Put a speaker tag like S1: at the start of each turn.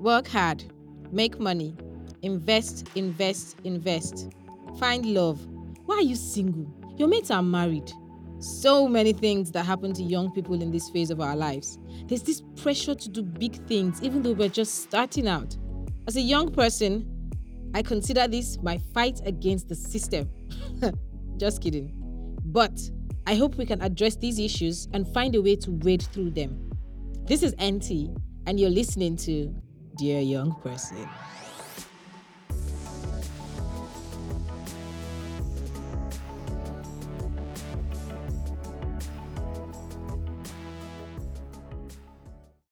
S1: Work hard, make money, invest, invest, invest. Find love. Why are you single? Your mates are married. So many things that happen to young people in this phase of our lives. There's this pressure to do big things, even though we're just starting out. As a young person, I consider this my fight against the system. just kidding. But I hope we can address these issues and find a way to wade through them. This is NT, and you're listening to Dear Young Person.